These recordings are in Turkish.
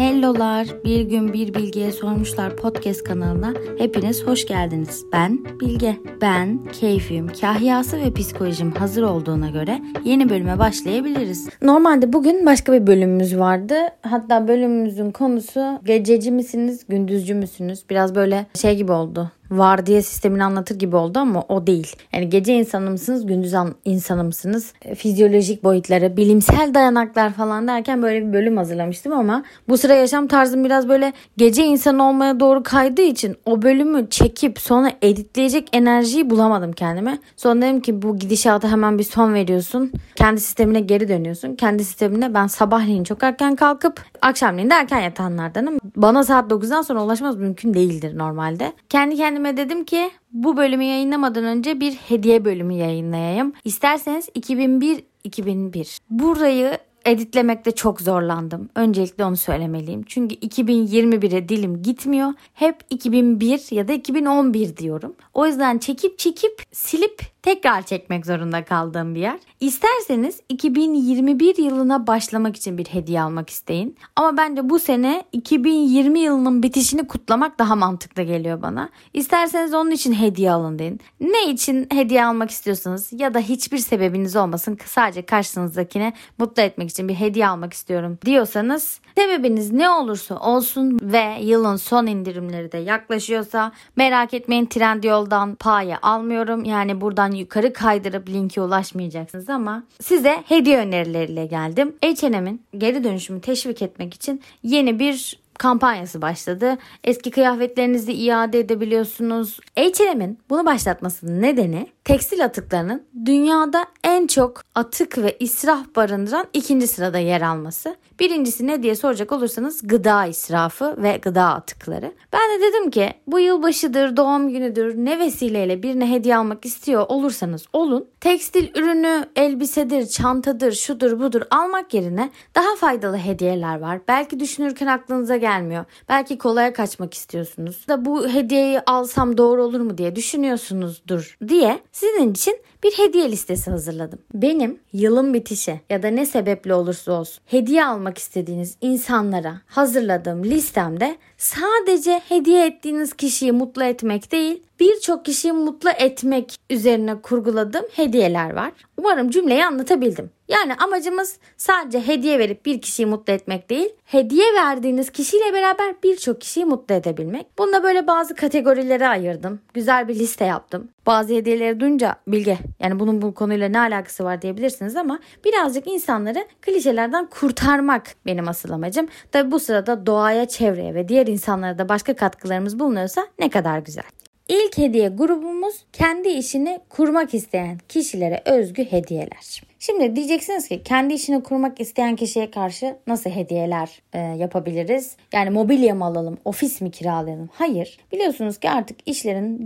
Hellolar, bir gün bir bilgiye sormuşlar podcast kanalına. Hepiniz hoş geldiniz. Ben Bilge. Ben keyfim, kahyası ve psikolojim hazır olduğuna göre yeni bölüme başlayabiliriz. Normalde bugün başka bir bölümümüz vardı. Hatta bölümümüzün konusu gececi misiniz, gündüzcü müsünüz? Biraz böyle şey gibi oldu vardiya sistemini anlatır gibi oldu ama o değil. Yani gece insanı mısınız, gündüz insanı mısınız? E, fizyolojik boyutları, bilimsel dayanaklar falan derken böyle bir bölüm hazırlamıştım ama bu sıra yaşam tarzım biraz böyle gece insanı olmaya doğru kaydığı için o bölümü çekip sonra editleyecek enerjiyi bulamadım kendime. Sonra dedim ki bu gidişata hemen bir son veriyorsun. Kendi sistemine geri dönüyorsun. Kendi sistemine ben sabahleyin çok erken kalkıp akşamleyin de erken yatanlardanım. Bana saat 9'dan sonra ulaşmaz mümkün değildir normalde. Kendi kendime kendime dedim ki bu bölümü yayınlamadan önce bir hediye bölümü yayınlayayım. İsterseniz 2001 2001. Burayı editlemekte çok zorlandım. Öncelikle onu söylemeliyim. Çünkü 2021'e dilim gitmiyor. Hep 2001 ya da 2011 diyorum. O yüzden çekip çekip silip tekrar çekmek zorunda kaldığım bir yer. İsterseniz 2021 yılına başlamak için bir hediye almak isteyin. Ama bence bu sene 2020 yılının bitişini kutlamak daha mantıklı geliyor bana. İsterseniz onun için hediye alın deyin. Ne için hediye almak istiyorsanız ya da hiçbir sebebiniz olmasın sadece karşınızdakine mutlu etmek için bir hediye almak istiyorum diyorsanız sebebiniz ne olursa olsun ve yılın son indirimleri de yaklaşıyorsa merak etmeyin Trendyol'dan paya almıyorum. Yani buradan yukarı kaydırıp linke ulaşmayacaksınız ama size hediye önerileriyle geldim. H&M'in geri dönüşümü teşvik etmek için yeni bir kampanyası başladı. Eski kıyafetlerinizi iade edebiliyorsunuz. H&M'in bunu başlatmasının nedeni tekstil atıklarının dünyada en çok atık ve israf barındıran ikinci sırada yer alması. Birincisi ne diye soracak olursanız gıda israfı ve gıda atıkları. Ben de dedim ki bu yılbaşıdır, doğum günüdür ne vesileyle birine hediye almak istiyor olursanız olun. Tekstil ürünü, elbisedir, çantadır, şudur budur almak yerine daha faydalı hediyeler var. Belki düşünürken aklınıza gelmiyor. Belki kolaya kaçmak istiyorsunuz. Da bu hediyeyi alsam doğru olur mu diye düşünüyorsunuzdur diye sizin için bir hediye listesi hazırladım. Benim yılın bitişi ya da ne sebeple olursa olsun hediye almak istediğiniz insanlara hazırladığım listemde sadece hediye ettiğiniz kişiyi mutlu etmek değil, birçok kişiyi mutlu etmek üzerine kurguladığım hediyeler var. Umarım cümleyi anlatabildim. Yani amacımız sadece hediye verip bir kişiyi mutlu etmek değil, hediye verdiğiniz kişiyle beraber birçok kişiyi mutlu edebilmek. Bunda böyle bazı kategorilere ayırdım. Güzel bir liste yaptım. Bazı hediyeleri duyunca Bilge yani bunun bu konuyla ne alakası var diyebilirsiniz ama birazcık insanları klişelerden kurtarmak benim asıl amacım. Tabi bu sırada doğaya, çevreye ve diğer insanlara da başka katkılarımız bulunuyorsa ne kadar güzel. İlk hediye grubumuz kendi işini kurmak isteyen kişilere özgü hediyeler. Şimdi diyeceksiniz ki kendi işini kurmak isteyen kişiye karşı nasıl hediyeler e, yapabiliriz? Yani mobilya mı alalım, ofis mi kiralayalım? Hayır. Biliyorsunuz ki artık işlerin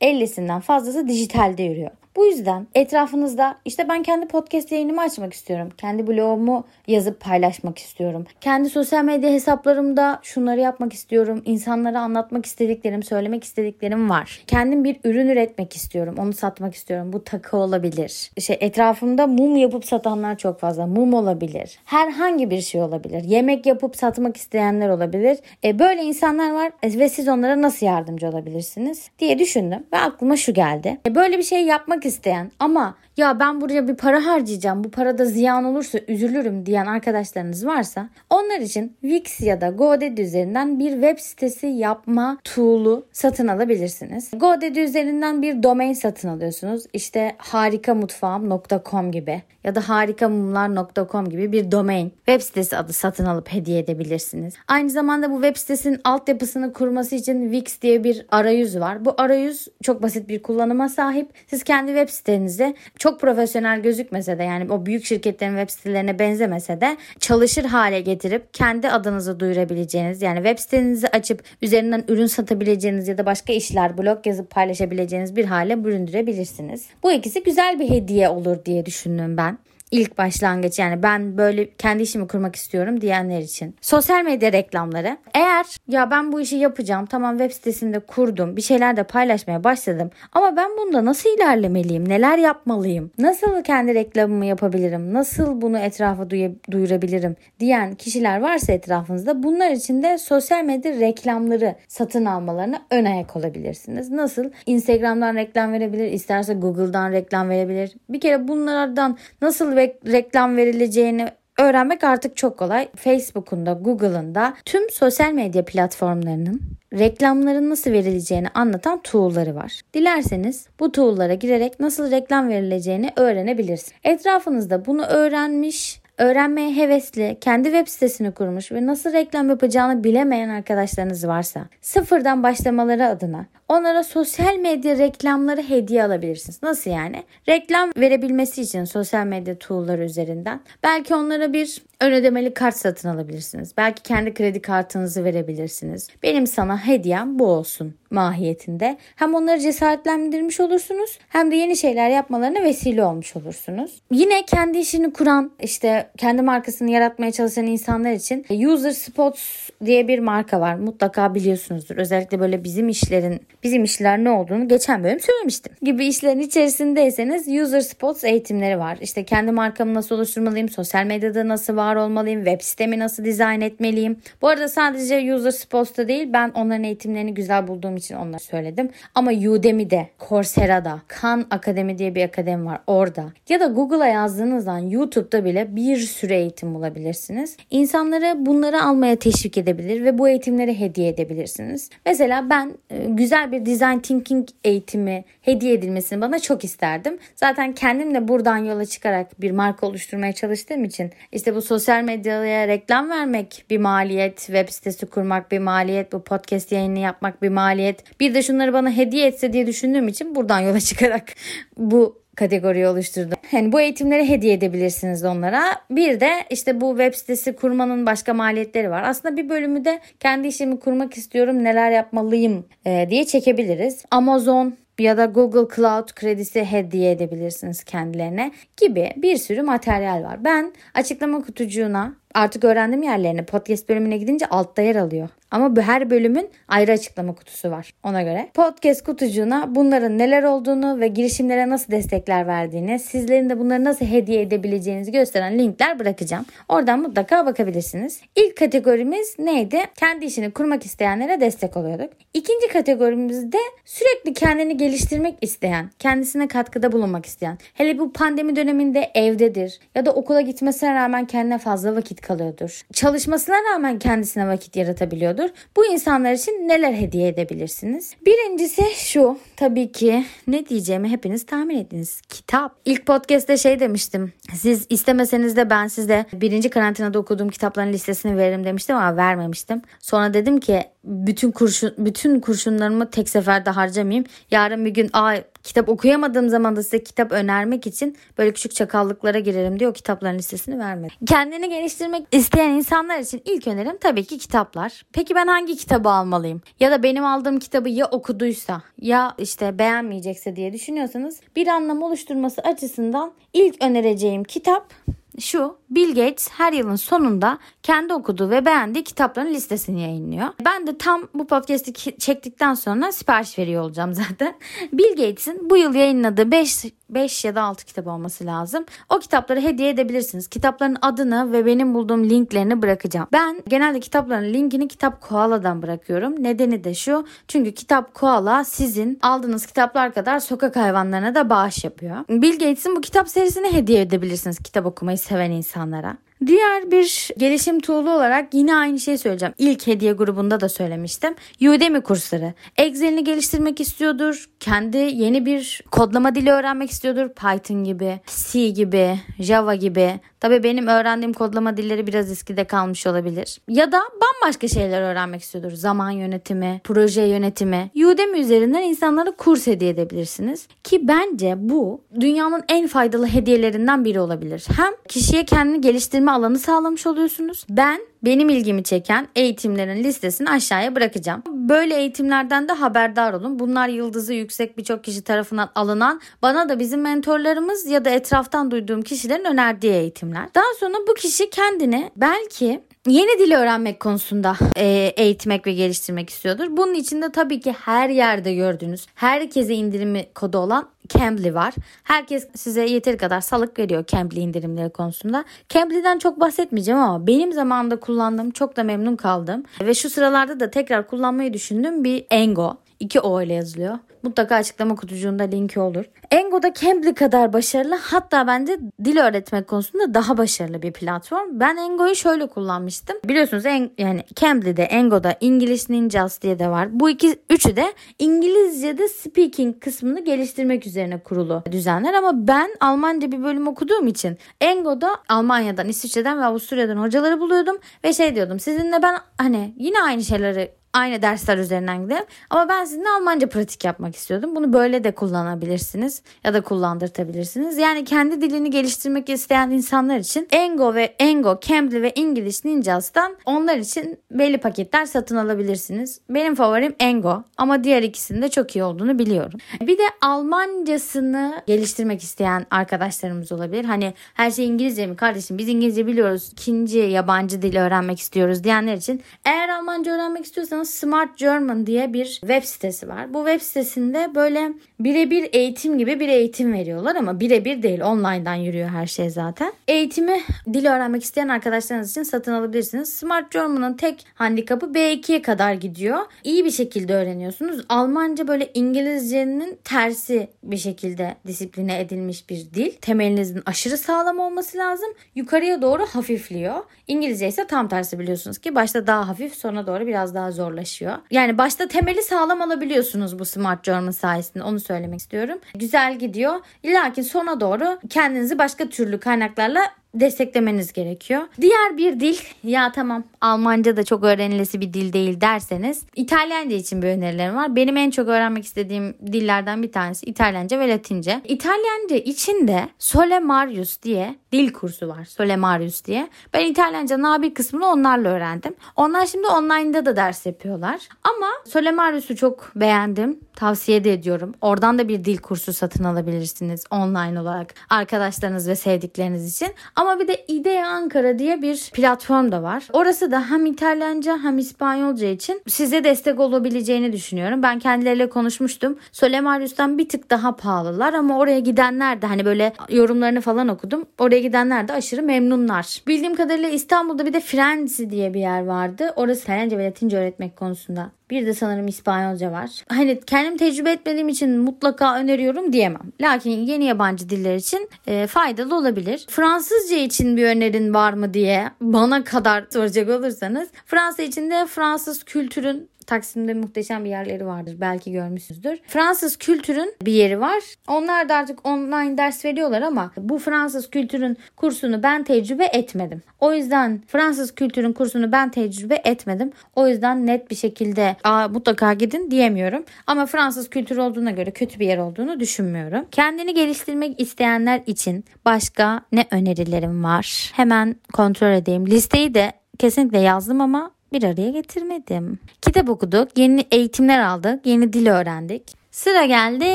%50'sinden fazlası dijitalde yürüyor. Bu yüzden etrafınızda işte ben kendi podcast yayınımı açmak istiyorum. Kendi blogumu yazıp paylaşmak istiyorum. Kendi sosyal medya hesaplarımda şunları yapmak istiyorum. İnsanlara anlatmak istediklerim, söylemek istediklerim var. Kendim bir ürün üretmek istiyorum. Onu satmak istiyorum. Bu takı olabilir. İşte etrafımda mum yapıp satanlar çok fazla. Mum olabilir. Herhangi bir şey olabilir. Yemek yapıp satmak isteyenler olabilir. E, böyle insanlar var e, ve siz onlara nasıl yardımcı olabilirsiniz diye düşündüm ve aklıma şu geldi. E, böyle bir şey yapmak yapmak isteyen ama ya ben buraya bir para harcayacağım bu parada ziyan olursa üzülürüm diyen arkadaşlarınız varsa onlar için Wix ya da GoDaddy üzerinden bir web sitesi yapma tool'u satın alabilirsiniz. GoDaddy üzerinden bir domain satın alıyorsunuz. İşte harikamutfağım.com gibi ya da harikamumlar.com gibi bir domain web sitesi adı satın alıp hediye edebilirsiniz. Aynı zamanda bu web sitesinin altyapısını kurması için Wix diye bir arayüz var. Bu arayüz çok basit bir kullanıma sahip. Siz kendi web sitenizi çok profesyonel gözükmese de yani o büyük şirketlerin web sitelerine benzemese de çalışır hale getirip kendi adınızı duyurabileceğiniz yani web sitenizi açıp üzerinden ürün satabileceğiniz ya da başka işler blog yazıp paylaşabileceğiniz bir hale büründürebilirsiniz. Bu ikisi güzel bir hediye olur diye düşündüm ben. İlk başlangıç yani ben böyle kendi işimi kurmak istiyorum diyenler için. Sosyal medya reklamları. Eğer ya ben bu işi yapacağım tamam web sitesinde kurdum bir şeyler de paylaşmaya başladım ama ben bunda nasıl ilerlemeliyim neler yapmalıyım nasıl kendi reklamımı yapabilirim nasıl bunu etrafa duyurabilirim diyen kişiler varsa etrafınızda bunlar için de sosyal medya reklamları satın almalarına ön ayak olabilirsiniz. Nasıl? Instagram'dan reklam verebilir, isterse Google'dan reklam verebilir. Bir kere bunlardan nasıl reklam verileceğini öğrenmek artık çok kolay. Facebook'un da Google'ın da tüm sosyal medya platformlarının reklamların nasıl verileceğini anlatan tool'ları var. Dilerseniz bu tool'lara girerek nasıl reklam verileceğini öğrenebilirsiniz. Etrafınızda bunu öğrenmiş öğrenmeye hevesli, kendi web sitesini kurmuş ve nasıl reklam yapacağını bilemeyen arkadaşlarınız varsa sıfırdan başlamaları adına onlara sosyal medya reklamları hediye alabilirsiniz. Nasıl yani? Reklam verebilmesi için sosyal medya tool'ları üzerinden belki onlara bir ön ödemeli kart satın alabilirsiniz. Belki kendi kredi kartınızı verebilirsiniz. Benim sana hediyem bu olsun mahiyetinde. Hem onları cesaretlendirmiş olursunuz hem de yeni şeyler yapmalarına vesile olmuş olursunuz. Yine kendi işini kuran işte kendi markasını yaratmaya çalışan insanlar için User Spots diye bir marka var. Mutlaka biliyorsunuzdur. Özellikle böyle bizim işlerin bizim işler ne olduğunu geçen bölüm söylemiştim. Gibi işlerin içerisindeyseniz User Spots eğitimleri var. İşte kendi markamı nasıl oluşturmalıyım, sosyal medyada nasıl var olmalıyım, web sitemi nasıl dizayn etmeliyim. Bu arada sadece User Spots'ta değil ben onların eğitimlerini güzel bulduğum için onları söyledim. Ama Udemy'de, Coursera'da, Khan Akademi diye bir akademi var orada. Ya da Google'a yazdığınızdan YouTube'da bile bir sürü eğitim bulabilirsiniz. İnsanları bunları almaya teşvik edebilir ve bu eğitimleri hediye edebilirsiniz. Mesela ben e, bir design thinking eğitimi hediye edilmesini bana çok isterdim. Zaten kendim de buradan yola çıkarak bir marka oluşturmaya çalıştığım için işte bu sosyal medyaya reklam vermek bir maliyet, web sitesi kurmak bir maliyet, bu podcast yayını yapmak bir maliyet. Bir de şunları bana hediye etse diye düşündüğüm için buradan yola çıkarak bu kategori oluşturdum. Yani bu eğitimleri hediye edebilirsiniz onlara. Bir de işte bu web sitesi kurmanın başka maliyetleri var. Aslında bir bölümü de kendi işimi kurmak istiyorum neler yapmalıyım e, diye çekebiliriz. Amazon ya da Google Cloud kredisi hediye edebilirsiniz kendilerine gibi bir sürü materyal var. Ben açıklama kutucuğuna artık öğrendim yerlerini podcast bölümüne gidince altta yer alıyor. Ama bu her bölümün ayrı açıklama kutusu var ona göre. Podcast kutucuğuna bunların neler olduğunu ve girişimlere nasıl destekler verdiğini, sizlerin de bunları nasıl hediye edebileceğinizi gösteren linkler bırakacağım. Oradan mutlaka bakabilirsiniz. İlk kategorimiz neydi? Kendi işini kurmak isteyenlere destek oluyorduk. İkinci kategorimizde sürekli kendini geliştirmek isteyen, kendisine katkıda bulunmak isteyen. Hele bu pandemi döneminde evdedir ya da okula gitmesine rağmen kendine fazla vakit kalıyordur. Çalışmasına rağmen kendisine vakit yaratabiliyordur. Bu insanlar için neler hediye edebilirsiniz? Birincisi şu tabii ki ne diyeceğimi hepiniz tahmin ediniz. Kitap. İlk podcast'te şey demiştim. Siz istemeseniz de ben size birinci karantinada okuduğum kitapların listesini veririm demiştim ama vermemiştim. Sonra dedim ki bütün kurşun bütün kurşunlarımı tek seferde harcamayayım. Yarın bir gün aa kitap okuyamadığım zaman da size kitap önermek için böyle küçük çakallıklara girerim diye o kitapların listesini vermedim. Kendini geliştirmek isteyen insanlar için ilk önerim tabii ki kitaplar. Peki ben hangi kitabı almalıyım? Ya da benim aldığım kitabı ya okuduysa ya işte beğenmeyecekse diye düşünüyorsanız bir anlam oluşturması açısından ilk önereceğim kitap şu Bill Gates her yılın sonunda kendi okuduğu ve beğendiği kitapların listesini yayınlıyor. Ben de tam bu podcast'i çektikten sonra sipariş veriyor olacağım zaten. Bill Gates'in bu yıl yayınladığı 5 5 ya da 6 kitap olması lazım. O kitapları hediye edebilirsiniz. Kitapların adını ve benim bulduğum linklerini bırakacağım. Ben genelde kitapların linkini Kitap Koala'dan bırakıyorum. Nedeni de şu. Çünkü Kitap Koala sizin aldığınız kitaplar kadar sokak hayvanlarına da bağış yapıyor. Bill Gates'in bu kitap serisini hediye edebilirsiniz kitap okumayı seven insanlara. Diğer bir gelişim tool'u olarak yine aynı şeyi söyleyeceğim. İlk hediye grubunda da söylemiştim. Udemy kursları. Excel'ini geliştirmek istiyordur. Kendi yeni bir kodlama dili öğrenmek istiyordur. Python gibi, C gibi, Java gibi. Tabii benim öğrendiğim kodlama dilleri biraz eskide kalmış olabilir. Ya da bambaşka şeyler öğrenmek istiyordur. Zaman yönetimi, proje yönetimi. Udemy üzerinden insanlara kurs hediye edebilirsiniz. Ki bence bu dünyanın en faydalı hediyelerinden biri olabilir. Hem kişiye kendini geliştirme alanı sağlamış oluyorsunuz. Ben benim ilgimi çeken eğitimlerin listesini aşağıya bırakacağım. Böyle eğitimlerden de haberdar olun. Bunlar yıldızı yüksek birçok kişi tarafından alınan, bana da bizim mentorlarımız ya da etraftan duyduğum kişilerin önerdiği eğitimler. Daha sonra bu kişi kendini belki yeni dil öğrenmek konusunda e, eğitmek ve geliştirmek istiyordur. Bunun için de tabii ki her yerde gördüğünüz, herkese indirimi kodu olan Cambly var. Herkes size yeteri kadar salık veriyor Cambly indirimleri konusunda. Cambly'den çok bahsetmeyeceğim ama benim zamanında kullandığım çok da memnun kaldım. Ve şu sıralarda da tekrar kullanmayı düşündüğüm bir Engo. 2 O ile yazılıyor. Mutlaka açıklama kutucuğunda linki olur. Engo'da Cambly kadar başarılı hatta bence dil öğretmek konusunda daha başarılı bir platform. Ben Engo'yu şöyle kullanmıştım. Biliyorsunuz en, yani Cambly'de, Engo'da English Ninjas diye de var. Bu iki üçü de İngilizce'de speaking kısmını geliştirmek üzerine kurulu düzenler ama ben Almanca bir bölüm okuduğum için Engo'da Almanya'dan, İsviçre'den ve Avusturya'dan hocaları buluyordum ve şey diyordum sizinle ben hani yine aynı şeyleri aynı dersler üzerinden gidelim. Ama ben sizinle Almanca pratik yapmak istiyordum. Bunu böyle de kullanabilirsiniz ya da kullandırtabilirsiniz. Yani kendi dilini geliştirmek isteyen insanlar için Engo ve Engo, Cambly ve English Ninjas'tan onlar için belli paketler satın alabilirsiniz. Benim favorim Engo ama diğer ikisinin de çok iyi olduğunu biliyorum. Bir de Almancasını geliştirmek isteyen arkadaşlarımız olabilir. Hani her şey İngilizce mi kardeşim biz İngilizce biliyoruz. ikinci yabancı dil öğrenmek istiyoruz diyenler için eğer Almanca öğrenmek istiyorsanız bakarsanız Smart German diye bir web sitesi var. Bu web sitesinde böyle birebir eğitim gibi bir eğitim veriyorlar ama birebir değil. Online'dan yürüyor her şey zaten. Eğitimi dil öğrenmek isteyen arkadaşlarınız için satın alabilirsiniz. Smart German'ın tek handikapı B2'ye kadar gidiyor. İyi bir şekilde öğreniyorsunuz. Almanca böyle İngilizcenin tersi bir şekilde disipline edilmiş bir dil. Temelinizin aşırı sağlam olması lazım. Yukarıya doğru hafifliyor. İngilizce ise tam tersi biliyorsunuz ki başta daha hafif sonra doğru biraz daha zor zorlaşıyor. Yani başta temeli sağlam alabiliyorsunuz bu Smart German sayesinde onu söylemek istiyorum. Güzel gidiyor. Lakin sona doğru kendinizi başka türlü kaynaklarla desteklemeniz gerekiyor. Diğer bir dil ya tamam Almanca da çok öğrenilesi bir dil değil derseniz İtalyanca için bir önerilerim var. Benim en çok öğrenmek istediğim dillerden bir tanesi İtalyanca ve Latince. İtalyanca için de Sole Marius diye dil kursu var. Sole Marius diye. Ben İtalyanca nabi kısmını onlarla öğrendim. Onlar şimdi online'da da ders yapıyorlar. Ama Sole Marius'u çok beğendim. Tavsiye de ediyorum. Oradan da bir dil kursu satın alabilirsiniz online olarak arkadaşlarınız ve sevdikleriniz için. Ama bir de İdea Ankara diye bir platform da var. Orası da hem İtalyanca hem İspanyolca için size destek olabileceğini düşünüyorum. Ben kendileriyle konuşmuştum. Solemarius'tan bir tık daha pahalılar ama oraya gidenler de hani böyle yorumlarını falan okudum. Oraya gidenler de aşırı memnunlar. Bildiğim kadarıyla İstanbul'da bir de Frenzy diye bir yer vardı. Orası İtalyanca ve Latince öğretmek konusunda bir de sanırım İspanyolca var. Hani kendim tecrübe etmediğim için mutlaka öneriyorum diyemem. Lakin yeni yabancı diller için e, faydalı olabilir. Fransızca için bir önerin var mı diye bana kadar soracak olursanız Fransa için de Fransız kültürün Taksim'de muhteşem bir yerleri vardır. Belki görmüşsünüzdür. Fransız kültürün bir yeri var. Onlar da artık online ders veriyorlar ama bu Fransız kültürün kursunu ben tecrübe etmedim. O yüzden Fransız kültürün kursunu ben tecrübe etmedim. O yüzden net bir şekilde Aa, mutlaka gidin diyemiyorum. Ama Fransız kültürü olduğuna göre kötü bir yer olduğunu düşünmüyorum. Kendini geliştirmek isteyenler için başka ne önerilerim var? Hemen kontrol edeyim. Listeyi de kesinlikle yazdım ama bir araya getirmedim. Kitap okuduk, yeni eğitimler aldık, yeni dil öğrendik. Sıra geldi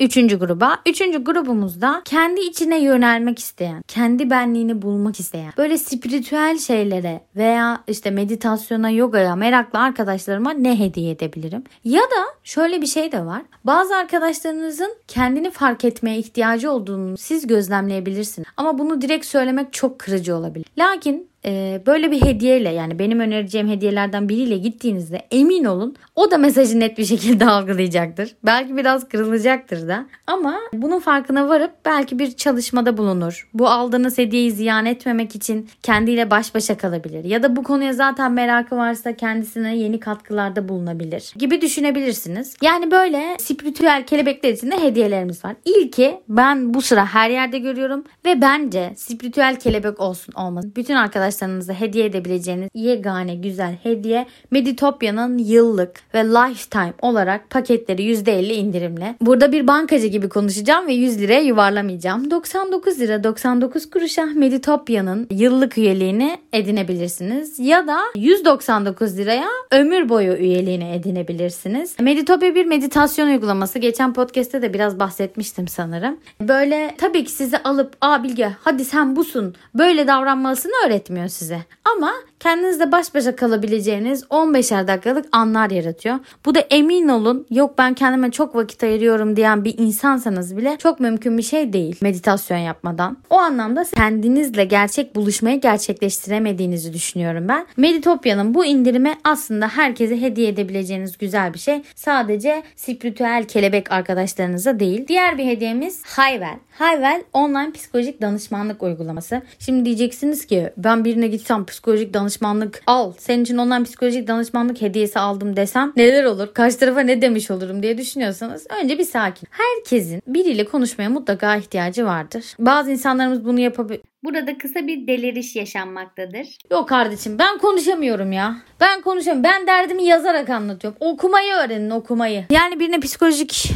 üçüncü gruba. Üçüncü grubumuzda kendi içine yönelmek isteyen, kendi benliğini bulmak isteyen, böyle spiritüel şeylere veya işte meditasyona, yogaya meraklı arkadaşlarıma ne hediye edebilirim? Ya da şöyle bir şey de var. Bazı arkadaşlarınızın kendini fark etmeye ihtiyacı olduğunu siz gözlemleyebilirsiniz. Ama bunu direkt söylemek çok kırıcı olabilir. Lakin e, böyle bir hediyeyle yani benim önereceğim hediyelerden biriyle gittiğinizde emin olun o da mesajı net bir şekilde algılayacaktır. Belki biraz kırılacaktır da ama bunun farkına varıp belki bir çalışmada bulunur. Bu aldığınız hediyeyi ziyan etmemek için kendiyle baş başa kalabilir. Ya da bu konuya zaten merakı varsa kendisine yeni katkılarda bulunabilir gibi düşünebilirsiniz. Yani böyle spiritüel kelebekler için de hediyelerimiz var. İlki ben bu sıra her yerde görüyorum ve bence spiritüel kelebek olsun olmasın. Bütün arkadaşlar arkadaşlarınıza hediye edebileceğiniz yegane güzel hediye Meditopya'nın yıllık ve lifetime olarak paketleri %50 indirimli. Burada bir bankacı gibi konuşacağım ve 100 liraya yuvarlamayacağım. 99 lira 99 kuruşa Meditopya'nın yıllık üyeliğini edinebilirsiniz. Ya da 199 liraya ömür boyu üyeliğini edinebilirsiniz. Meditopya bir meditasyon uygulaması. Geçen podcast'te de biraz bahsetmiştim sanırım. Böyle tabii ki sizi alıp aa Bilge hadi sen busun böyle davranmalısını öğretmiyor size. Ama kendinizle baş başa kalabileceğiniz 15'er dakikalık anlar yaratıyor. Bu da emin olun yok ben kendime çok vakit ayırıyorum diyen bir insansanız bile çok mümkün bir şey değil meditasyon yapmadan. O anlamda kendinizle gerçek buluşmayı gerçekleştiremediğinizi düşünüyorum ben. Meditopya'nın bu indirimi aslında herkese hediye edebileceğiniz güzel bir şey. Sadece spiritüel kelebek arkadaşlarınıza değil. Diğer bir hediyemiz Hayvel. Hayvel online psikolojik danışmanlık uygulaması. Şimdi diyeceksiniz ki ben birine gitsem psikolojik danışmanlık al. Senin için online psikolojik danışmanlık hediyesi aldım desem neler olur? Karşı tarafa ne demiş olurum diye düşünüyorsanız önce bir sakin. Herkesin biriyle konuşmaya mutlaka ihtiyacı vardır. Bazı insanlarımız bunu yapabilir. Burada kısa bir deliriş yaşanmaktadır. Yok kardeşim ben konuşamıyorum ya. Ben konuşamıyorum. Ben derdimi yazarak anlatıyorum. Okumayı öğrenin okumayı. Yani birine psikolojik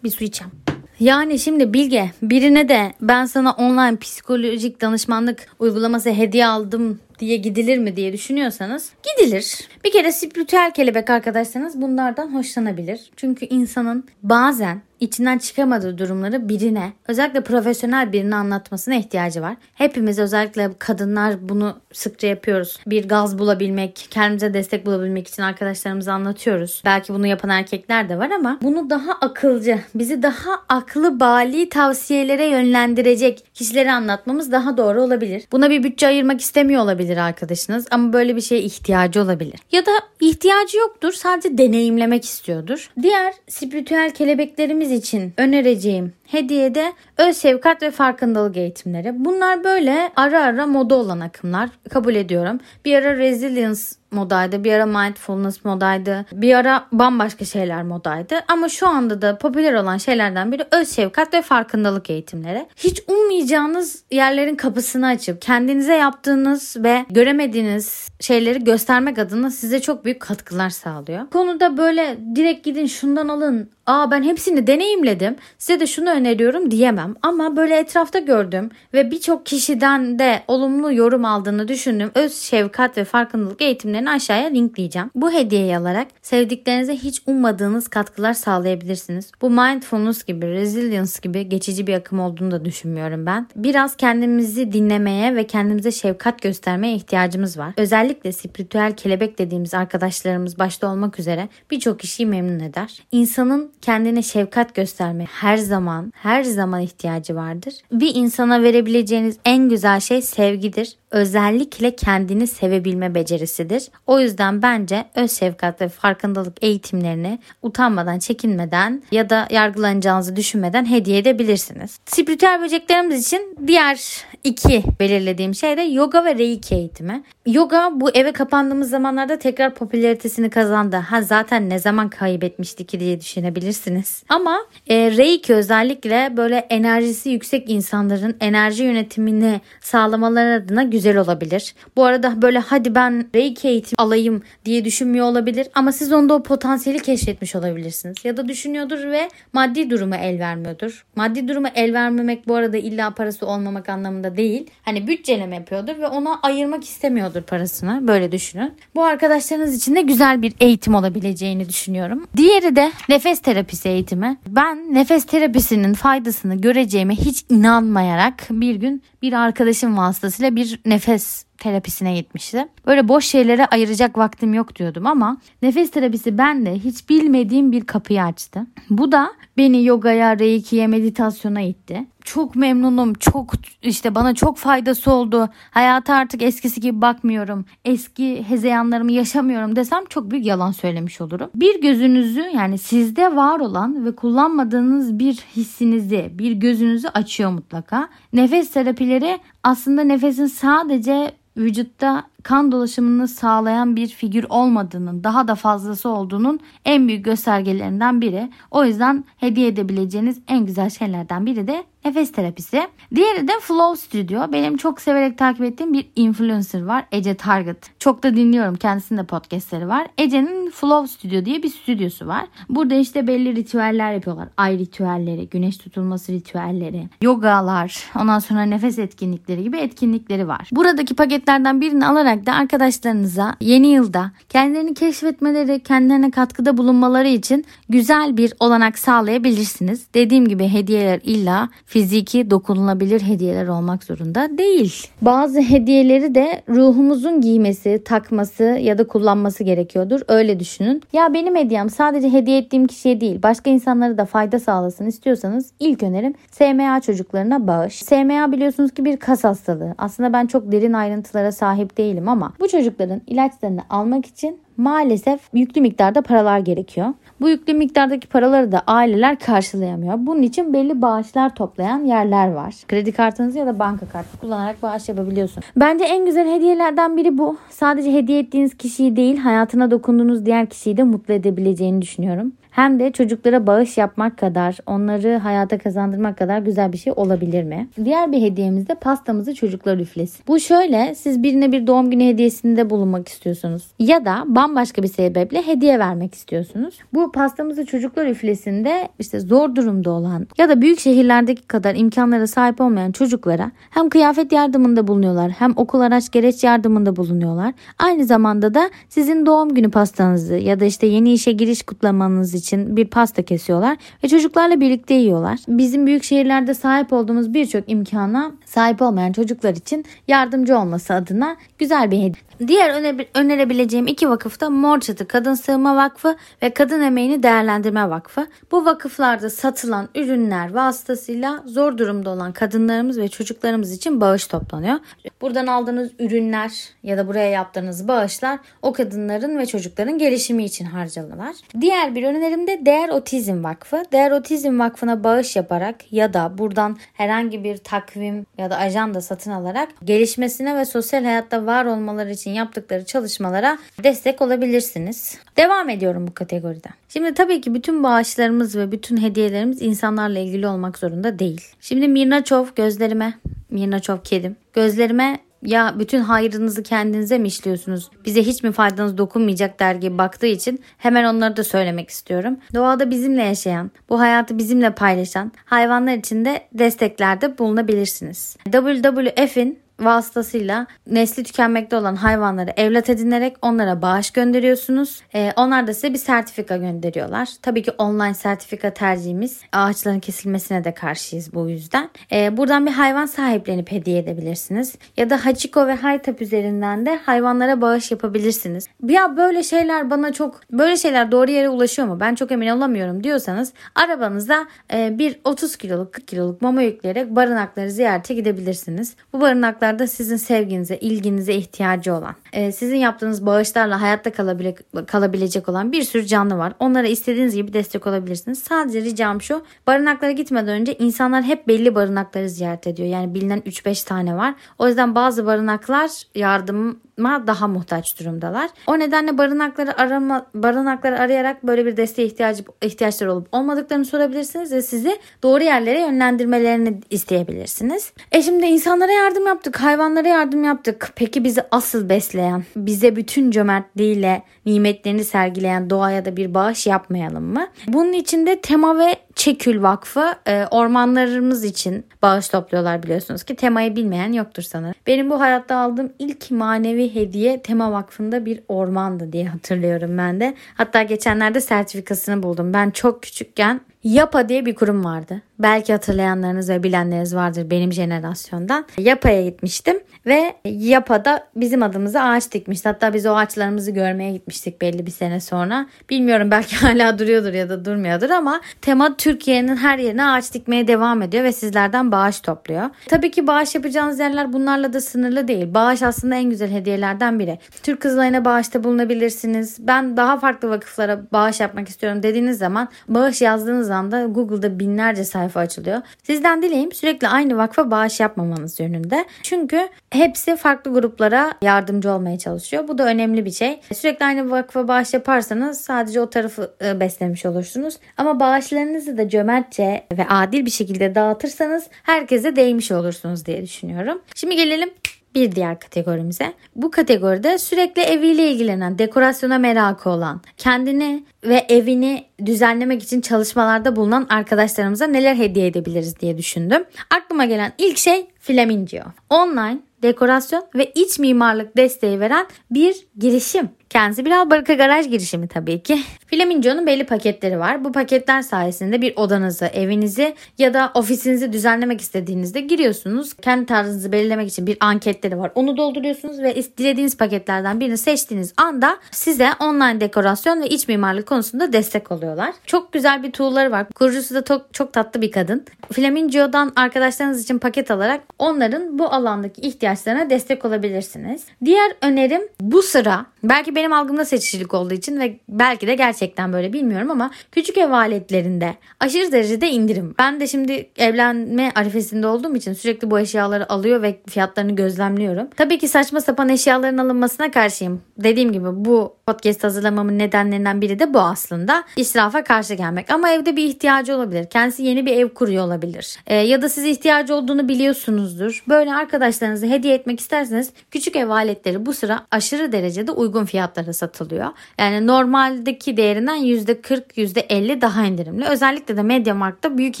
bir su içeceğim. Yani şimdi Bilge birine de ben sana online psikolojik danışmanlık uygulaması hediye aldım diye gidilir mi diye düşünüyorsanız gidilir. Bir kere spiritüel kelebek arkadaşlarınız bunlardan hoşlanabilir. Çünkü insanın bazen içinden çıkamadığı durumları birine özellikle profesyonel birine anlatmasına ihtiyacı var. Hepimiz özellikle kadınlar bunu sıkça yapıyoruz. Bir gaz bulabilmek, kendimize destek bulabilmek için arkadaşlarımıza anlatıyoruz. Belki bunu yapan erkekler de var ama bunu daha akılcı, bizi daha aklı bali tavsiyelere yönlendirecek kişilere anlatmamız daha doğru olabilir. Buna bir bütçe ayırmak istemiyor olabilir arkadaşınız ama böyle bir şeye ihtiyacı olabilir. Ya da ihtiyacı yoktur sadece deneyimlemek istiyordur. Diğer spiritüel kelebeklerimiz için önereceğim hediye de öz şefkat ve farkındalık eğitimleri. Bunlar böyle ara ara moda olan akımlar kabul ediyorum. Bir ara resilience modaydı, bir ara mindfulness modaydı, bir ara bambaşka şeyler modaydı. Ama şu anda da popüler olan şeylerden biri öz şefkat ve farkındalık eğitimleri. Hiç ummayacağınız yerlerin kapısını açıp kendinize yaptığınız ve göremediğiniz şeyleri göstermek adına size çok büyük katkılar sağlıyor. Konuda böyle direkt gidin şundan alın. Aa ben hepsini deneyimledim. Size de şunu öneriyorum diyemem. Ama böyle etrafta gördüm ve birçok kişiden de olumlu yorum aldığını düşündüm. Öz şefkat ve farkındalık eğitimlerini aşağıya linkleyeceğim. Bu hediyeyi alarak sevdiklerinize hiç ummadığınız katkılar sağlayabilirsiniz. Bu mindfulness gibi, resilience gibi geçici bir akım olduğunu da düşünmüyorum ben. Biraz kendimizi dinlemeye ve kendimize şefkat göstermeye ihtiyacımız var. Özellikle spiritüel kelebek dediğimiz arkadaşlarımız başta olmak üzere birçok kişiyi memnun eder. İnsanın kendine şefkat gösterme her zaman her zaman ihtiyacı vardır. Bir insana verebileceğiniz en güzel şey sevgidir. Özellikle kendini sevebilme becerisidir. O yüzden bence öz şefkat ve farkındalık eğitimlerini utanmadan, çekinmeden ya da yargılanacağınızı düşünmeden hediye edebilirsiniz. Spiritüel böceklerimiz için diğer iki belirlediğim şey de yoga ve reiki eğitimi. Yoga bu eve kapandığımız zamanlarda tekrar popülaritesini kazandı. Ha zaten ne zaman kaybetmişti ki diye düşünebilirsiniz. Ama e, reiki özellikle böyle enerjisi yüksek insanların enerji yönetimini sağlamaları adına güzel olabilir. Bu arada böyle hadi ben reiki eğitim alayım diye düşünmüyor olabilir ama siz onda o potansiyeli keşfetmiş olabilirsiniz. Ya da düşünüyordur ve maddi durumu el vermiyordur. Maddi durumu el vermemek bu arada illa parası olmamak anlamında değil. Hani bütçeleme yapıyordur ve ona ayırmak istemiyordur parasını. Böyle düşünün. Bu arkadaşlarınız için de güzel bir eğitim olabileceğini düşünüyorum. Diğeri de nefes terapisi eğitimi. Ben nefes terapisinin faydasını göreceğime hiç inanmayarak bir gün bir arkadaşım vasıtasıyla bir nefes terapisine gitmişti. Böyle boş şeylere ayıracak vaktim yok diyordum ama nefes terapisi bende hiç bilmediğim bir kapıyı açtı. Bu da beni yogaya, reikiye, meditasyona itti. Çok memnunum. Çok işte bana çok faydası oldu. Hayata artık eskisi gibi bakmıyorum. Eski hezeyanlarımı yaşamıyorum desem çok büyük yalan söylemiş olurum. Bir gözünüzü yani sizde var olan ve kullanmadığınız bir hissinizi, bir gözünüzü açıyor mutlaka. Nefes terapileri aslında nefesin sadece vücutta kan dolaşımını sağlayan bir figür olmadığının daha da fazlası olduğunun en büyük göstergelerinden biri. O yüzden hediye edebileceğiniz en güzel şeylerden biri de nefes terapisi. Diğeri de Flow Studio. Benim çok severek takip ettiğim bir influencer var. Ece Target. Çok da dinliyorum. Kendisinin de podcastleri var. Ece'nin Flow Studio diye bir stüdyosu var. Burada işte belli ritüeller yapıyorlar. Ay ritüelleri, güneş tutulması ritüelleri, yogalar, ondan sonra nefes etkinlikleri gibi etkinlikleri var. Buradaki paketlerden birini alarak da arkadaşlarınıza yeni yılda kendilerini keşfetmeleri, kendilerine katkıda bulunmaları için güzel bir olanak sağlayabilirsiniz. Dediğim gibi hediyeler illa fiziki dokunulabilir hediyeler olmak zorunda değil. Bazı hediyeleri de ruhumuzun giymesi, takması ya da kullanması gerekiyordur. Öyle düşünün. Ya benim hediyem sadece hediye ettiğim kişiye değil başka insanlara da fayda sağlasın istiyorsanız ilk önerim SMA çocuklarına bağış. SMA biliyorsunuz ki bir kas hastalığı. Aslında ben çok derin ayrıntılara sahip değilim ama bu çocukların ilaçlarını almak için maalesef yüklü miktarda paralar gerekiyor. Bu yüklü miktardaki paraları da aileler karşılayamıyor. Bunun için belli bağışlar toplayan yerler var. Kredi kartınızı ya da banka kartı kullanarak bağış yapabiliyorsun. Bence en güzel hediyelerden biri bu. Sadece hediye ettiğiniz kişiyi değil hayatına dokunduğunuz diğer kişiyi de mutlu edebileceğini düşünüyorum hem de çocuklara bağış yapmak kadar, onları hayata kazandırmak kadar güzel bir şey olabilir mi? Diğer bir hediyemiz de pastamızı çocuklar üflesin. Bu şöyle, siz birine bir doğum günü hediyesinde bulunmak istiyorsunuz ya da bambaşka bir sebeple hediye vermek istiyorsunuz. Bu pastamızı çocuklar üflesinde işte zor durumda olan ya da büyük şehirlerdeki kadar imkanlara sahip olmayan çocuklara hem kıyafet yardımında bulunuyorlar hem okul araç gereç yardımında bulunuyorlar. Aynı zamanda da sizin doğum günü pastanızı ya da işte yeni işe giriş kutlamanız için için bir pasta kesiyorlar ve çocuklarla birlikte yiyorlar. Bizim büyük şehirlerde sahip olduğumuz birçok imkana sahip olmayan çocuklar için yardımcı olması adına güzel bir hediye. Diğer önerebileceğim iki vakıf da Mor Çatı Kadın Sığınma Vakfı ve Kadın Emeğini Değerlendirme Vakfı. Bu vakıflarda satılan ürünler vasıtasıyla zor durumda olan kadınlarımız ve çocuklarımız için bağış toplanıyor. Buradan aldığınız ürünler ya da buraya yaptığınız bağışlar o kadınların ve çocukların gelişimi için harcanırlar. Diğer bir önerim de Değer Otizm Vakfı. Değer Otizm Vakfı'na bağış yaparak ya da buradan herhangi bir takvim ya da ajanda satın alarak gelişmesine ve sosyal hayatta var olmaları için yaptıkları çalışmalara destek olabilirsiniz. Devam ediyorum bu kategoriden. Şimdi tabii ki bütün bağışlarımız ve bütün hediyelerimiz insanlarla ilgili olmak zorunda değil. Şimdi Mirna Çov gözlerime, Mirna Çov kedim, gözlerime ya bütün hayrınızı kendinize mi işliyorsunuz? Bize hiç mi faydanız dokunmayacak dergi baktığı için hemen onları da söylemek istiyorum. Doğada bizimle yaşayan, bu hayatı bizimle paylaşan hayvanlar için de desteklerde bulunabilirsiniz. WWF'in vasıtasıyla nesli tükenmekte olan hayvanları evlat edinerek onlara bağış gönderiyorsunuz. Ee, onlar da size bir sertifika gönderiyorlar. Tabii ki online sertifika tercihimiz. Ağaçların kesilmesine de karşıyız bu yüzden. Ee, buradan bir hayvan sahiplenip hediye edebilirsiniz. Ya da Hachiko ve Haytap üzerinden de hayvanlara bağış yapabilirsiniz. Ya böyle şeyler bana çok böyle şeyler doğru yere ulaşıyor mu? Ben çok emin olamıyorum diyorsanız arabanızda e, bir 30 kiloluk 40 kiloluk mama yükleyerek barınakları ziyarete gidebilirsiniz. Bu barınaklar sokaklarda sizin sevginize, ilginize ihtiyacı olan, e, sizin yaptığınız bağışlarla hayatta kalabile, kalabilecek olan bir sürü canlı var. Onlara istediğiniz gibi destek olabilirsiniz. Sadece ricam şu, barınaklara gitmeden önce insanlar hep belli barınakları ziyaret ediyor. Yani bilinen 3-5 tane var. O yüzden bazı barınaklar yardım daha muhtaç durumdalar. O nedenle barınakları arama barınakları arayarak böyle bir desteğe ihtiyacı ihtiyaçları olup olmadıklarını sorabilirsiniz ve sizi doğru yerlere yönlendirmelerini isteyebilirsiniz. E şimdi insanlara yardım yaptık, hayvanlara yardım yaptık. Peki bizi asıl besleyen, bize bütün cömertliğiyle nimetlerini sergileyen doğaya da bir bağış yapmayalım mı? Bunun için de Tema ve Çekül Vakfı e, ormanlarımız için bağış topluyorlar biliyorsunuz ki temayı bilmeyen yoktur sanırım. Benim bu hayatta aldığım ilk manevi hediye Tema Vakfı'nda bir ormandı diye hatırlıyorum ben de. Hatta geçenlerde sertifikasını buldum. Ben çok küçükken YAPA diye bir kurum vardı. Belki hatırlayanlarınız ve bilenleriniz vardır benim jenerasyondan. YAPA'ya gitmiştim ve YAPA'da bizim adımıza ağaç dikmişti. Hatta biz o ağaçlarımızı görmeye gitmiştik belli bir sene sonra. Bilmiyorum belki hala duruyordur ya da durmuyordur ama tema Türkiye'nin her yerine ağaç dikmeye devam ediyor ve sizlerden bağış topluyor. Tabii ki bağış yapacağınız yerler bunlarla da sınırlı değil. Bağış aslında en güzel hediyelerden biri. Türk Kızılay'ına bağışta bulunabilirsiniz. Ben daha farklı vakıflara bağış yapmak istiyorum dediğiniz zaman bağış yazdığınız zaman Instagram'dan da Google'da binlerce sayfa açılıyor. Sizden dileğim sürekli aynı vakfa bağış yapmamanız yönünde. Çünkü hepsi farklı gruplara yardımcı olmaya çalışıyor. Bu da önemli bir şey. Sürekli aynı vakfa bağış yaparsanız sadece o tarafı e, beslemiş olursunuz. Ama bağışlarınızı da cömertçe ve adil bir şekilde dağıtırsanız herkese değmiş olursunuz diye düşünüyorum. Şimdi gelelim bir diğer kategorimize. Bu kategoride sürekli eviyle ilgilenen, dekorasyona merakı olan, kendini ve evini düzenlemek için çalışmalarda bulunan arkadaşlarımıza neler hediye edebiliriz diye düşündüm. Aklıma gelen ilk şey Flamingo. Online dekorasyon ve iç mimarlık desteği veren bir girişim. Kendisi bir Albaraka garaj girişimi tabii ki. Flamingo'nun belli paketleri var. Bu paketler sayesinde bir odanızı, evinizi ya da ofisinizi düzenlemek istediğinizde giriyorsunuz. Kendi tarzınızı belirlemek için bir anketleri var. Onu dolduruyorsunuz ve dilediğiniz paketlerden birini seçtiğiniz anda size online dekorasyon ve iç mimarlık konusunda destek oluyorlar. Çok güzel bir tool'ları var. Kurucusu da çok, çok tatlı bir kadın. Flamingo'dan arkadaşlarınız için paket alarak onların bu alandaki ihtiyaçlarına destek olabilirsiniz. Diğer önerim bu sıra belki benim algımda seçicilik olduğu için ve belki de gerçekten böyle bilmiyorum ama küçük ev aletlerinde aşırı derecede indirim. Ben de şimdi evlenme arifesinde olduğum için sürekli bu eşyaları alıyor ve fiyatlarını gözlemliyorum. Tabii ki saçma sapan eşyaların alınmasına karşıyım. Dediğim gibi bu podcast hazırlamamın nedenlerinden biri de bu aslında. İsrafa karşı gelmek. Ama evde bir ihtiyacı olabilir. Kendisi yeni bir ev kuruyor olabilir. Ee, ya da siz ihtiyacı olduğunu biliyorsunuzdur. Böyle arkadaşlarınızı hediye etmek isterseniz küçük ev aletleri bu sıra aşırı derecede uygun fiyatlara satılıyor. Yani normaldeki değerinden %40 %50 daha indirimli. Özellikle de Mediamarkt'ta büyük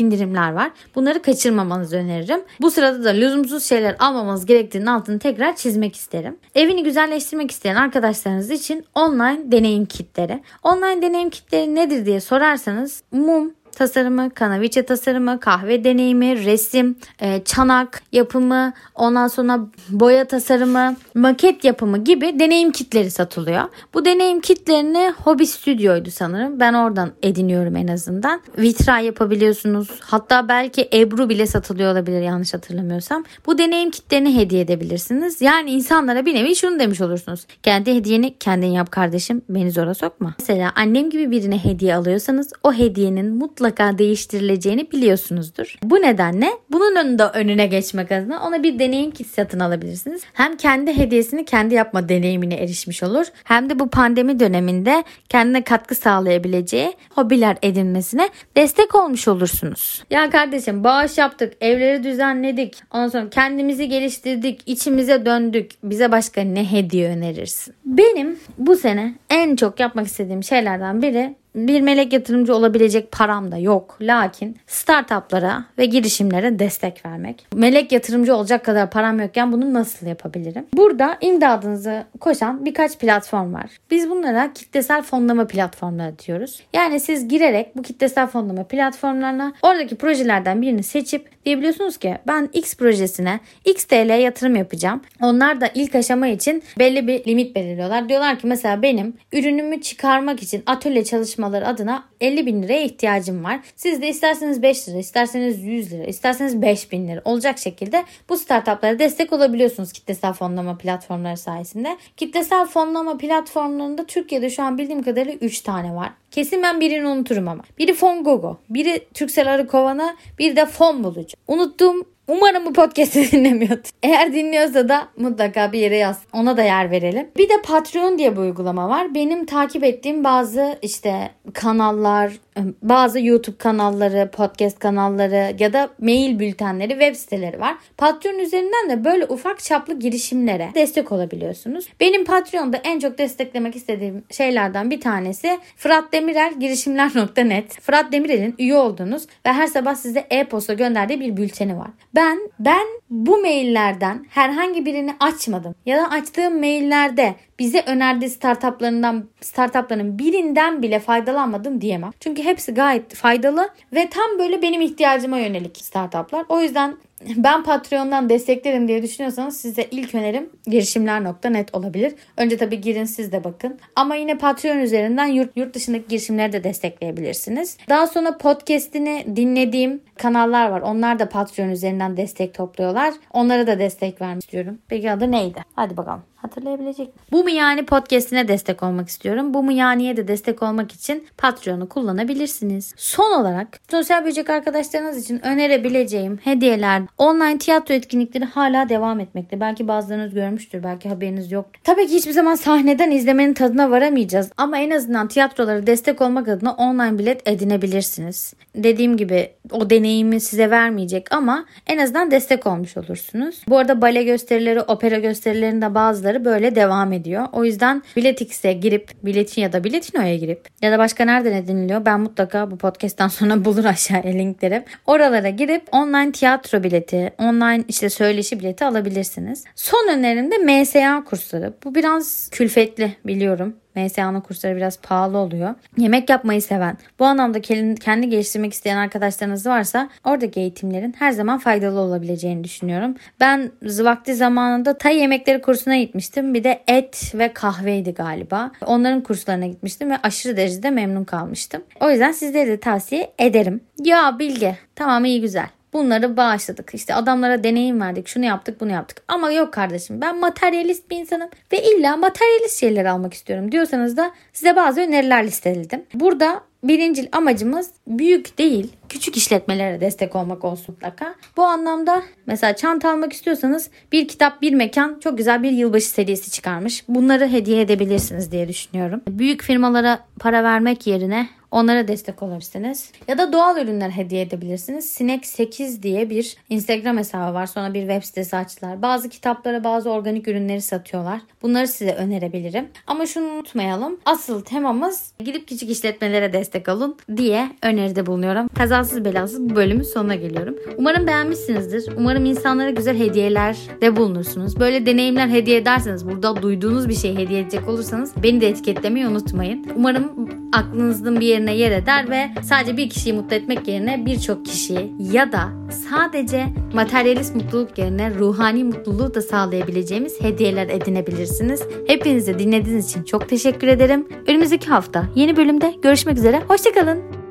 indirimler var. Bunları kaçırmamanızı öneririm. Bu sırada da lüzumsuz şeyler almamanız gerektiğinin altını tekrar çizmek isterim. Evini güzelleştirmek isteyen arkadaşlarınız için online deneyim kitleri. Online deneyim kitleri nedir diye sorarsanız mum, tasarımı, kanaviçe tasarımı, kahve deneyimi, resim, e, çanak yapımı, ondan sonra boya tasarımı, maket yapımı gibi deneyim kitleri satılıyor. Bu deneyim kitlerini Hobi Stüdyo'ydu sanırım. Ben oradan ediniyorum en azından. Vitra yapabiliyorsunuz. Hatta belki Ebru bile satılıyor olabilir yanlış hatırlamıyorsam. Bu deneyim kitlerini hediye edebilirsiniz. Yani insanlara bir nevi şunu demiş olursunuz. Kendi hediyeni kendin yap kardeşim. Beni zora sokma. Mesela annem gibi birine hediye alıyorsanız o hediyenin mutlaka mutlaka değiştirileceğini biliyorsunuzdur. Bu nedenle bunun önünde önüne geçmek adına ona bir deneyim kit satın alabilirsiniz. Hem kendi hediyesini kendi yapma deneyimine erişmiş olur. Hem de bu pandemi döneminde kendine katkı sağlayabileceği hobiler edinmesine destek olmuş olursunuz. Ya kardeşim bağış yaptık, evleri düzenledik, ondan sonra kendimizi geliştirdik, içimize döndük. Bize başka ne hediye önerirsin? Benim bu sene en çok yapmak istediğim şeylerden biri bir melek yatırımcı olabilecek param da yok. Lakin startuplara ve girişimlere destek vermek. Melek yatırımcı olacak kadar param yokken bunu nasıl yapabilirim? Burada imdadınızı koşan birkaç platform var. Biz bunlara kitlesel fonlama platformları diyoruz. Yani siz girerek bu kitlesel fonlama platformlarına oradaki projelerden birini seçip diyebiliyorsunuz ki ben X projesine X TL yatırım yapacağım. Onlar da ilk aşama için belli bir limit belirliyorlar. Diyorlar ki mesela benim ürünümü çıkarmak için atölye çalışma çalışmaları adına 50 bin liraya ihtiyacım var. Siz de isterseniz 5 lira, isterseniz 100 lira, isterseniz 5 bin lira olacak şekilde bu startuplara destek olabiliyorsunuz kitlesel fonlama platformları sayesinde. Kitlesel fonlama platformlarında Türkiye'de şu an bildiğim kadarıyla 3 tane var. Kesin ben birini unuturum ama. Biri Fongogo, biri Türksel Arı Kovanı, bir de Fon Bulucu. Unuttuğum Umarım bu podcast'i dinlemiyordu. Eğer dinliyorsa da mutlaka bir yere yaz. Ona da yer verelim. Bir de Patreon diye bir uygulama var. Benim takip ettiğim bazı işte kanallar, bazı YouTube kanalları, podcast kanalları ya da mail bültenleri, web siteleri var. Patreon üzerinden de böyle ufak çaplı girişimlere destek olabiliyorsunuz. Benim Patreon'da en çok desteklemek istediğim şeylerden bir tanesi Fırat Demirel girişimler.net. Fırat Demirel'in üye olduğunuz ve her sabah size e-posta gönderdiği bir bülteni var. Ben ben bu maillerden herhangi birini açmadım ya da açtığım maillerde bize önerdiği startuplarından startupların birinden bile faydalanmadım diyemem. Çünkü hepsi gayet faydalı ve tam böyle benim ihtiyacıma yönelik startuplar. O yüzden ben Patreon'dan desteklerim diye düşünüyorsanız size ilk önerim girişimler.net olabilir. Önce tabii girin siz de bakın. Ama yine Patreon üzerinden yurt, yurt dışındaki girişimleri de destekleyebilirsiniz. Daha sonra podcast'ini dinlediğim kanallar var. Onlar da Patreon üzerinden destek topluyorlar. Onlara da destek vermek istiyorum. Peki adı neydi? Hadi bakalım. Hatırlayabilecek. Bu mu yani podcast'ine destek olmak istiyorum. Bu mu yani'ye de destek olmak için Patreon'u kullanabilirsiniz. Son olarak sosyal böcek arkadaşlarınız için önerebileceğim hediyeler, online tiyatro etkinlikleri hala devam etmekte. Belki bazılarınız görmüştür, belki haberiniz yoktur. Tabii ki hiçbir zaman sahneden izlemenin tadına varamayacağız ama en azından tiyatrolara destek olmak adına online bilet edinebilirsiniz. Dediğim gibi o deneyimi size vermeyecek ama en azından destek olmuş olursunuz. Bu arada bale gösterileri, opera gösterilerinde bazıları böyle devam ediyor. O yüzden Biletix'e girip, Biletin ya da Biletino'ya girip ya da başka nereden ediniliyor? Ben mutlaka bu podcast'tan sonra bulur aşağıya linkleri. Oralara girip online tiyatro bileti, online işte söyleşi bileti alabilirsiniz. Son önerim de MSA kursları. Bu biraz külfetli biliyorum. MSA'nın kursları biraz pahalı oluyor. Yemek yapmayı seven, bu anlamda kendi geliştirmek isteyen arkadaşlarınız varsa oradaki eğitimlerin her zaman faydalı olabileceğini düşünüyorum. Ben vakti zamanında Tay yemekleri kursuna gitmiştim. Bir de et ve kahveydi galiba. Onların kurslarına gitmiştim ve aşırı derecede memnun kalmıştım. O yüzden sizlere de tavsiye ederim. Ya Bilge tamam iyi güzel. Bunları bağışladık. İşte adamlara deneyim verdik. Şunu yaptık bunu yaptık. Ama yok kardeşim ben materyalist bir insanım ve illa materyalist şeyler almak istiyorum diyorsanız da size bazı öneriler listeledim. Burada Birincil amacımız büyük değil, küçük işletmelere destek olmak olsun mutlaka. Bu anlamda mesela çanta almak istiyorsanız bir kitap bir mekan çok güzel bir yılbaşı serisi çıkarmış. Bunları hediye edebilirsiniz diye düşünüyorum. Büyük firmalara para vermek yerine Onlara destek olabilirsiniz. Ya da doğal ürünler hediye edebilirsiniz. Sinek 8 diye bir Instagram hesabı var. Sonra bir web sitesi açtılar. Bazı kitaplara bazı organik ürünleri satıyorlar. Bunları size önerebilirim. Ama şunu unutmayalım. Asıl temamız gidip küçük işletmelere destek olun diye öneride bulunuyorum. Kazasız belasız bu bölümün sonuna geliyorum. Umarım beğenmişsinizdir. Umarım insanlara güzel hediyeler de bulunursunuz. Böyle deneyimler hediye ederseniz burada duyduğunuz bir şey hediye edecek olursanız beni de etiketlemeyi unutmayın. Umarım aklınızın bir yerine yer eder ve sadece bir kişiyi mutlu etmek yerine birçok kişiyi ya da sadece materyalist mutluluk yerine ruhani mutluluğu da sağlayabileceğimiz hediyeler edinebilirsiniz. Hepinize dinlediğiniz için çok teşekkür ederim. Önümüzdeki hafta yeni bölümde görüşmek üzere. Hoşçakalın.